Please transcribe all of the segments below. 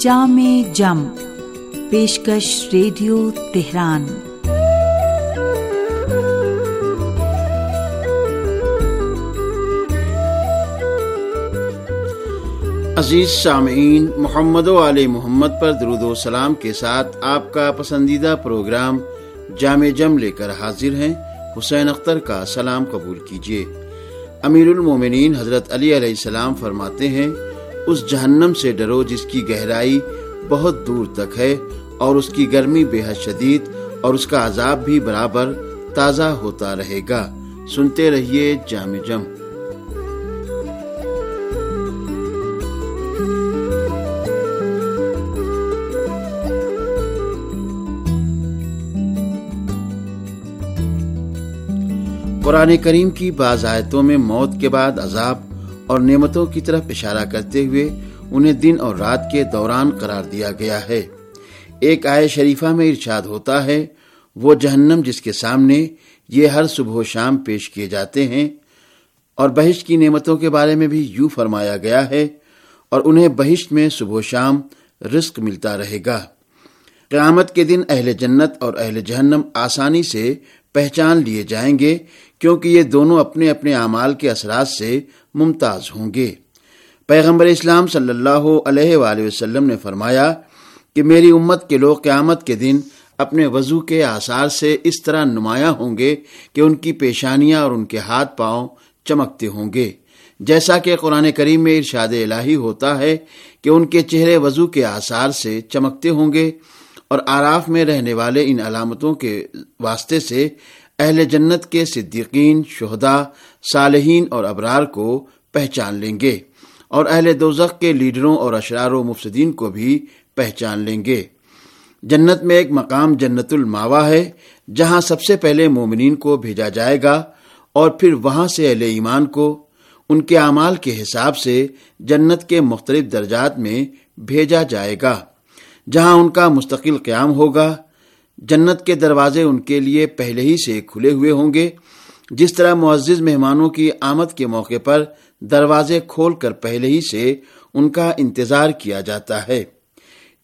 جام جم، پیشکش radio Tehran. عزیز سامعین، محمد و علیہ محمد پر درود و سلام کے ساتھ آپ کا پسندیدہ پروگرام جامع جم لے کر حاضر ہیں۔ حسین اختر کا سلام قبول کیجیے امیر المومنین حضرت علی علیہ السلام فرماتے ہیں اس جہنم سے ڈرو جس کی گہرائی بہت دور تک ہے اور اس کی گرمی بے حد شدید اور اس کا عذاب بھی برابر تازہ ہوتا رہے گا۔ سنتے رہیے جامع جم۔ قرآن کریم کی بعض آیتوں میں موت کے بعد عذاب اور نعمتوں کی طرف اشارہ کرتے ہوئے انہیں دن اور رات کے دوران قرار دیا گیا ہے۔ ایک آئے شریفہ میں ارشاد ہوتا ہے، وہ جہنم جس کے سامنے یہ ہر صبح و شام پیش کیے جاتے ہیں اور بہشت کی نعمتوں کے بارے میں بھی یوں فرمایا گیا ہے اور انہیں بہشت میں صبح و شام رزق ملتا رہے گا۔ قیامت کے دن اہل جنت اور اہل جہنم آسانی سے پہچان لیے جائیں گے کیونکہ یہ دونوں اپنے اپنے اعمال کے اثرات سے ممتاز ہوں گے۔ پیغمبر اسلام صلی اللہ علیہ وآلہ وسلم نے فرمایا کہ میری امت کے لوگ قیامت کے دن اپنے وضو کے آثار سے اس طرح نمایاں ہوں گے کہ ان کی پیشانیاں اور ان کے ہاتھ پاؤں چمکتے ہوں گے۔ جیسا کہ قرآن کریم میں ارشاد الہی ہوتا ہے کہ ان کے چہرے وضو کے آثار سے چمکتے ہوں گے اور آراف میں رہنے والے ان علامتوں کے واسطے سے اہل جنت کے صدیقین شہدا صالحین اور ابرار کو پہچان لیں گے اور اہل دوزخ کے لیڈروں اور اشرار و مفسدین کو بھی پہچان لیں گے۔ جنت میں ایک مقام جنت الماوا ہے، جہاں سب سے پہلے مومنین کو بھیجا جائے گا اور پھر وہاں سے اہل ایمان کو ان کے اعمال کے حساب سے جنت کے مختلف درجات میں بھیجا جائے گا، جہاں ان کا مستقل قیام ہوگا۔ جنت کے دروازے ان کے لیے پہلے ہی سے کھلے ہوئے ہوں گے۔ جس طرح معزز مہمانوں کی آمد کے موقع پر دروازے کھول کر پہلے ہی سے ان کا انتظار کیا جاتا ہے۔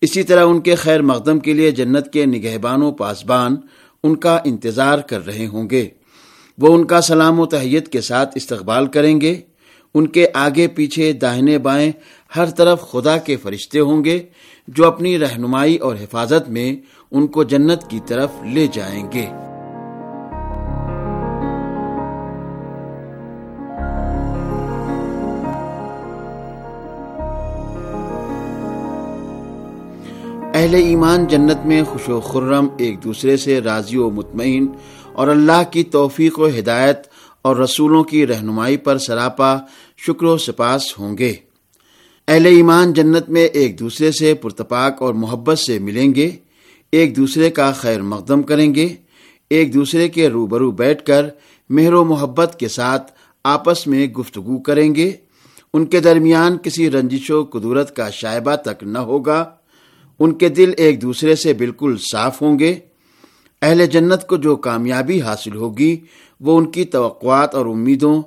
اسی طرح ان کے خیر مقدم کے لیے جنت کے نگہبان و پاسبان ان کا انتظار کر رہے ہوں گے۔ وہ ان کا سلام و تحیت کے ساتھ استقبال کریں گے۔ ان کے آگے پیچھے داہنے بائیں ہر طرف خدا کے فرشتے ہوں گے جو اپنی رہنمائی اور حفاظت میں ان کو جنت کی طرف لے جائیں گے۔ اہل ایمان جنت میں خوش و خرم ایک دوسرے سے راضی و مطمئن اور اللہ کی توفیق و ہدایت اور رسولوں کی رہنمائی پر سراپا شکر و سپاس ہوں گے۔ اہل ایمان جنت میں ایک دوسرے سے پرتپاک اور محبت سے ملیں گے، ایک دوسرے کا خیر مقدم کریں گے، ایک دوسرے کے روبرو بیٹھ کر مہر و محبت کے ساتھ آپس میں گفتگو کریں گے۔ ان کے درمیان کسی رنجش و قدورت کا شائبہ تک نہ ہوگا۔ ان کے دل ایک دوسرے سے بالکل صاف ہوں گے۔ اہل جنت کو جو کامیابی حاصل ہوگی، وہ ان کی توقعات اور امیدوں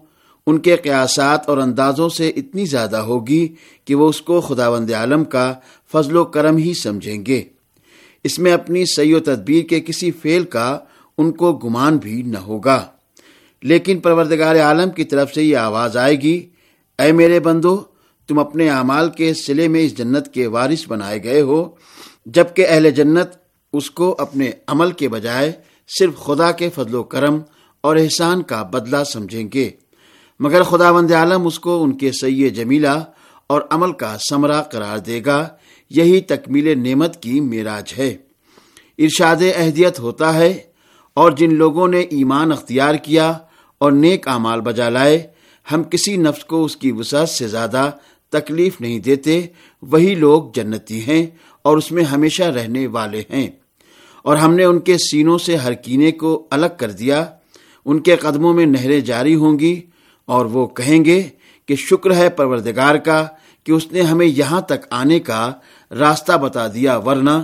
ان کے قیاسات اور اندازوں سے اتنی زیادہ ہوگی کہ وہ اس کو خداوند عالم کا فضل و کرم ہی سمجھیں گے۔ اس میں اپنی سی و تدبیر کے کسی فیل کا ان کو گمان بھی نہ ہوگا۔ لیکن پروردگار عالم کی طرف سے یہ آواز آئے گی، اے میرے بندو، تم اپنے اعمال کے سلے میں اس جنت کے وارث بنائے گئے ہو، جبکہ اہل جنت اس کو اپنے عمل کے بجائے صرف خدا کے فضل و کرم اور احسان کا بدلہ سمجھیں گے۔ مگر خدا وند عالم اس کو ان کے سی جمیلہ اور عمل کا ثمرہ قرار دے گا۔ یہی تکمیل نعمت کی میراج ہے۔ ارشاد اہدیت ہوتا ہے اور جن لوگوں نے ایمان اختیار کیا اور نیک اعمال بجا لائے، ہم کسی نفس کو اس کی وسعت سے زیادہ تکلیف نہیں دیتے، وہی لوگ جنتی ہیں اور اس میں ہمیشہ رہنے والے ہیں۔ اور ہم نے ان کے سینوں سے ہر کینے کو الگ کر دیا۔ ان کے قدموں میں نہریں جاری ہوں گی اور وہ کہیں گے کہ شکر ہے پروردگار کا کہ اس نے ہمیں یہاں تک آنے کا راستہ بتا دیا، ورنہ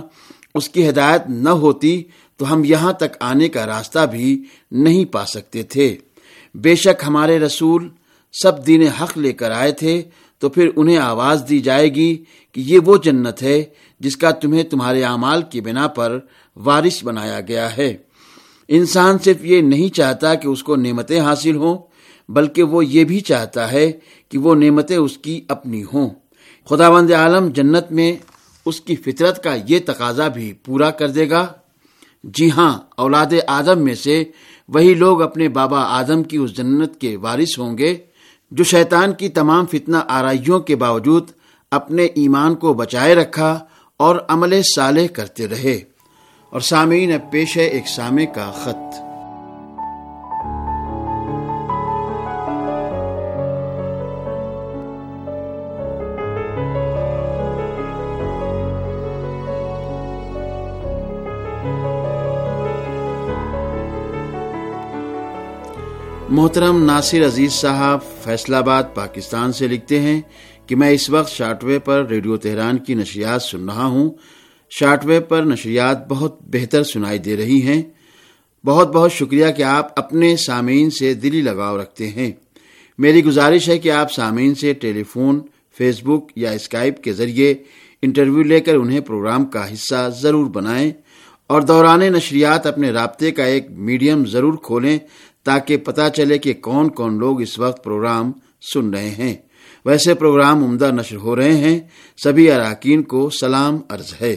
اس کی ہدایت نہ ہوتی تو ہم یہاں تک آنے کا راستہ بھی نہیں پا سکتے تھے۔ بے شک ہمارے رسول سب دین حق لے کر آئے تھے تو پھر انہیں آواز دی جائے گی کہ یہ وہ جنت ہے جس کا تمہیں تمہارے اعمال کی بنا پر وارث بنایا گیا ہے۔ انسان صرف یہ نہیں چاہتا کہ اس کو نعمتیں حاصل ہوں بلکہ وہ یہ بھی چاہتا ہے کہ وہ نعمتیں اس کی اپنی ہوں۔ خدا بند عالم جنت میں اس کی فطرت کا یہ تقاضا بھی پورا کر دے گا۔ جی ہاں اولاد آدم میں سے وہی لوگ اپنے بابا آدم کی اس جنت کے وارث ہوں گے جو شیطان کی تمام فتنہ آرائیوں کے باوجود اپنے ایمان کو بچائے رکھا اور عمل صالح کرتے رہے۔ اور سامعین، اب پیش ہے ایک سامع کا خط۔ محترم ناصر عزیز صاحب فیصلہ آباد پاکستان سے لکھتے ہیں کہ میں اس وقت شارٹ وے پر ریڈیو تہران کی نشریات سن رہا ہوں۔ شارٹ وے پر نشریات بہت بہتر سنائی دے رہی ہیں۔ بہت بہت شکریہ کہ آپ اپنے سامعین سے دلی لگاؤ رکھتے ہیں۔ میری گزارش ہے کہ آپ سامعین سے ٹیلی فون فیس بک یا اسکائپ کے ذریعے انٹرویو لے کر انہیں پروگرام کا حصہ ضرور بنائیں اور دوران نشریات اپنے رابطے کا ایک میڈیم ضرور کھولیں تاکہ پتا چلے کہ کون کون لوگ اس وقت پروگرام سن رہے ہیں۔ ویسے پروگرام عمدہ نشر ہو رہے ہیں۔ سبھی اراکین کو سلام عرض ہے۔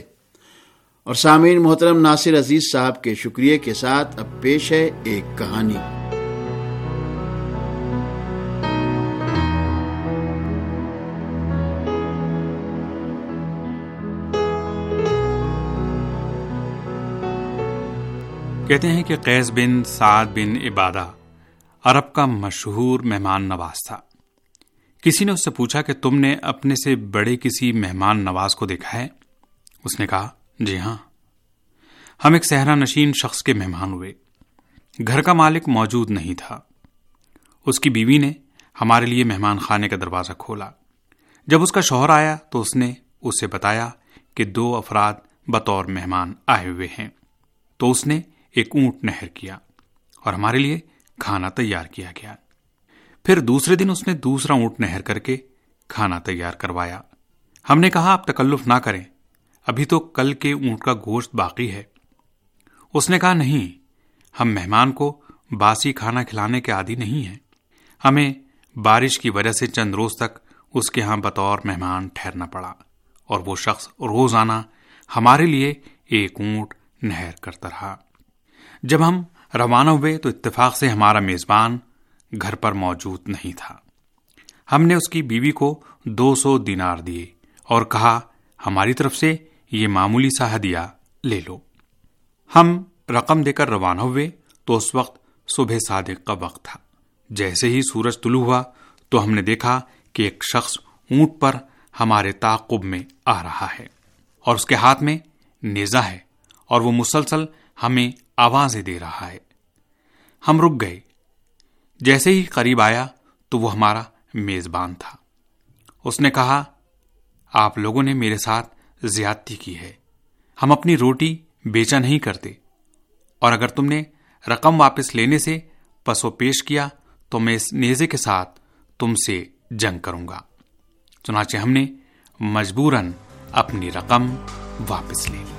اور سامعین محترم ناصر عزیز صاحب کے شکریہ کے ساتھ اب پیش ہے ایک کہانی۔ کہتے ہیں کہ قیس بن سعد بن عبادہ عرب کا مشہور مہمان نواز تھا۔ کسی نے اس سے پوچھا کہ تم نے اپنے سے بڑے کسی مہمان نواز کو دیکھا ہے؟ اس نے کہا جی ہاں۔ ہم ایک صحرا نشین شخص کے مہمان ہوئے۔ گھر کا مالک موجود نہیں تھا۔ اس کی بیوی نے ہمارے لیے مہمان خانے کا دروازہ کھولا۔ جب اس کا شوہر آیا تو اس نے اسے بتایا کہ دو افراد بطور مہمان آئے ہوئے ہیں۔ تو اس نے ایک اونٹ نہر کیا اور ہمارے لیے کھانا تیار کیا گیا۔ پھر دوسرے دن اس نے دوسرا اونٹ نہر کر کے کھانا تیار کروایا۔ ہم نے کہا، آپ تکلف نہ کریں۔ ابھی تو کل کے اونٹ کا گوشت باقی ہے۔ اس نے کہا، نہیں، ہم مہمان کو باسی کھانا کھلانے کے عادی نہیں ہیں۔ ہمیں بارش کی وجہ سے چند روز تک اس کے ہاں بطور مہمان ٹھہرنا پڑا اور وہ شخص روزانہ ہمارے لیے ایک اونٹ نہر کرتا رہا۔ جب ہم روانہ ہوئے تو اتفاق سے ہمارا میزبان گھر پر موجود نہیں تھا۔ ہم نے اس کی بیوی کو دو سو دینار دیے اور کہا، ہماری طرف سے یہ معمولی سا ہدیہ لے لو۔ ہم رقم دے کر روانہ ہوئے تو اس وقت صبح صادق کا وقت تھا۔ جیسے ہی سورج طلوع ہوا تو ہم نے دیکھا کہ ایک شخص اونٹ پر ہمارے تعقب میں آ رہا ہے اور اس کے ہاتھ میں نیزا ہے اور وہ مسلسل ہمیں آوازیں دے رہا ہے۔ ہم رک گئے۔ جیسے ہی قریب آیا تو وہ ہمارا میزبان تھا۔ اس نے کہا، آپ لوگوں نے میرے ساتھ زیادتی کی ہے۔ ہم اپنی روٹی بیچا نہیں کرتے۔ اور اگر تم نے رقم واپس لینے سے پسو پیش کیا تو میں اس نیزے کے ساتھ تم سے جنگ کروں گا۔ چنانچہ ہم نے مجبوراً اپنی رقم واپس لے لی۔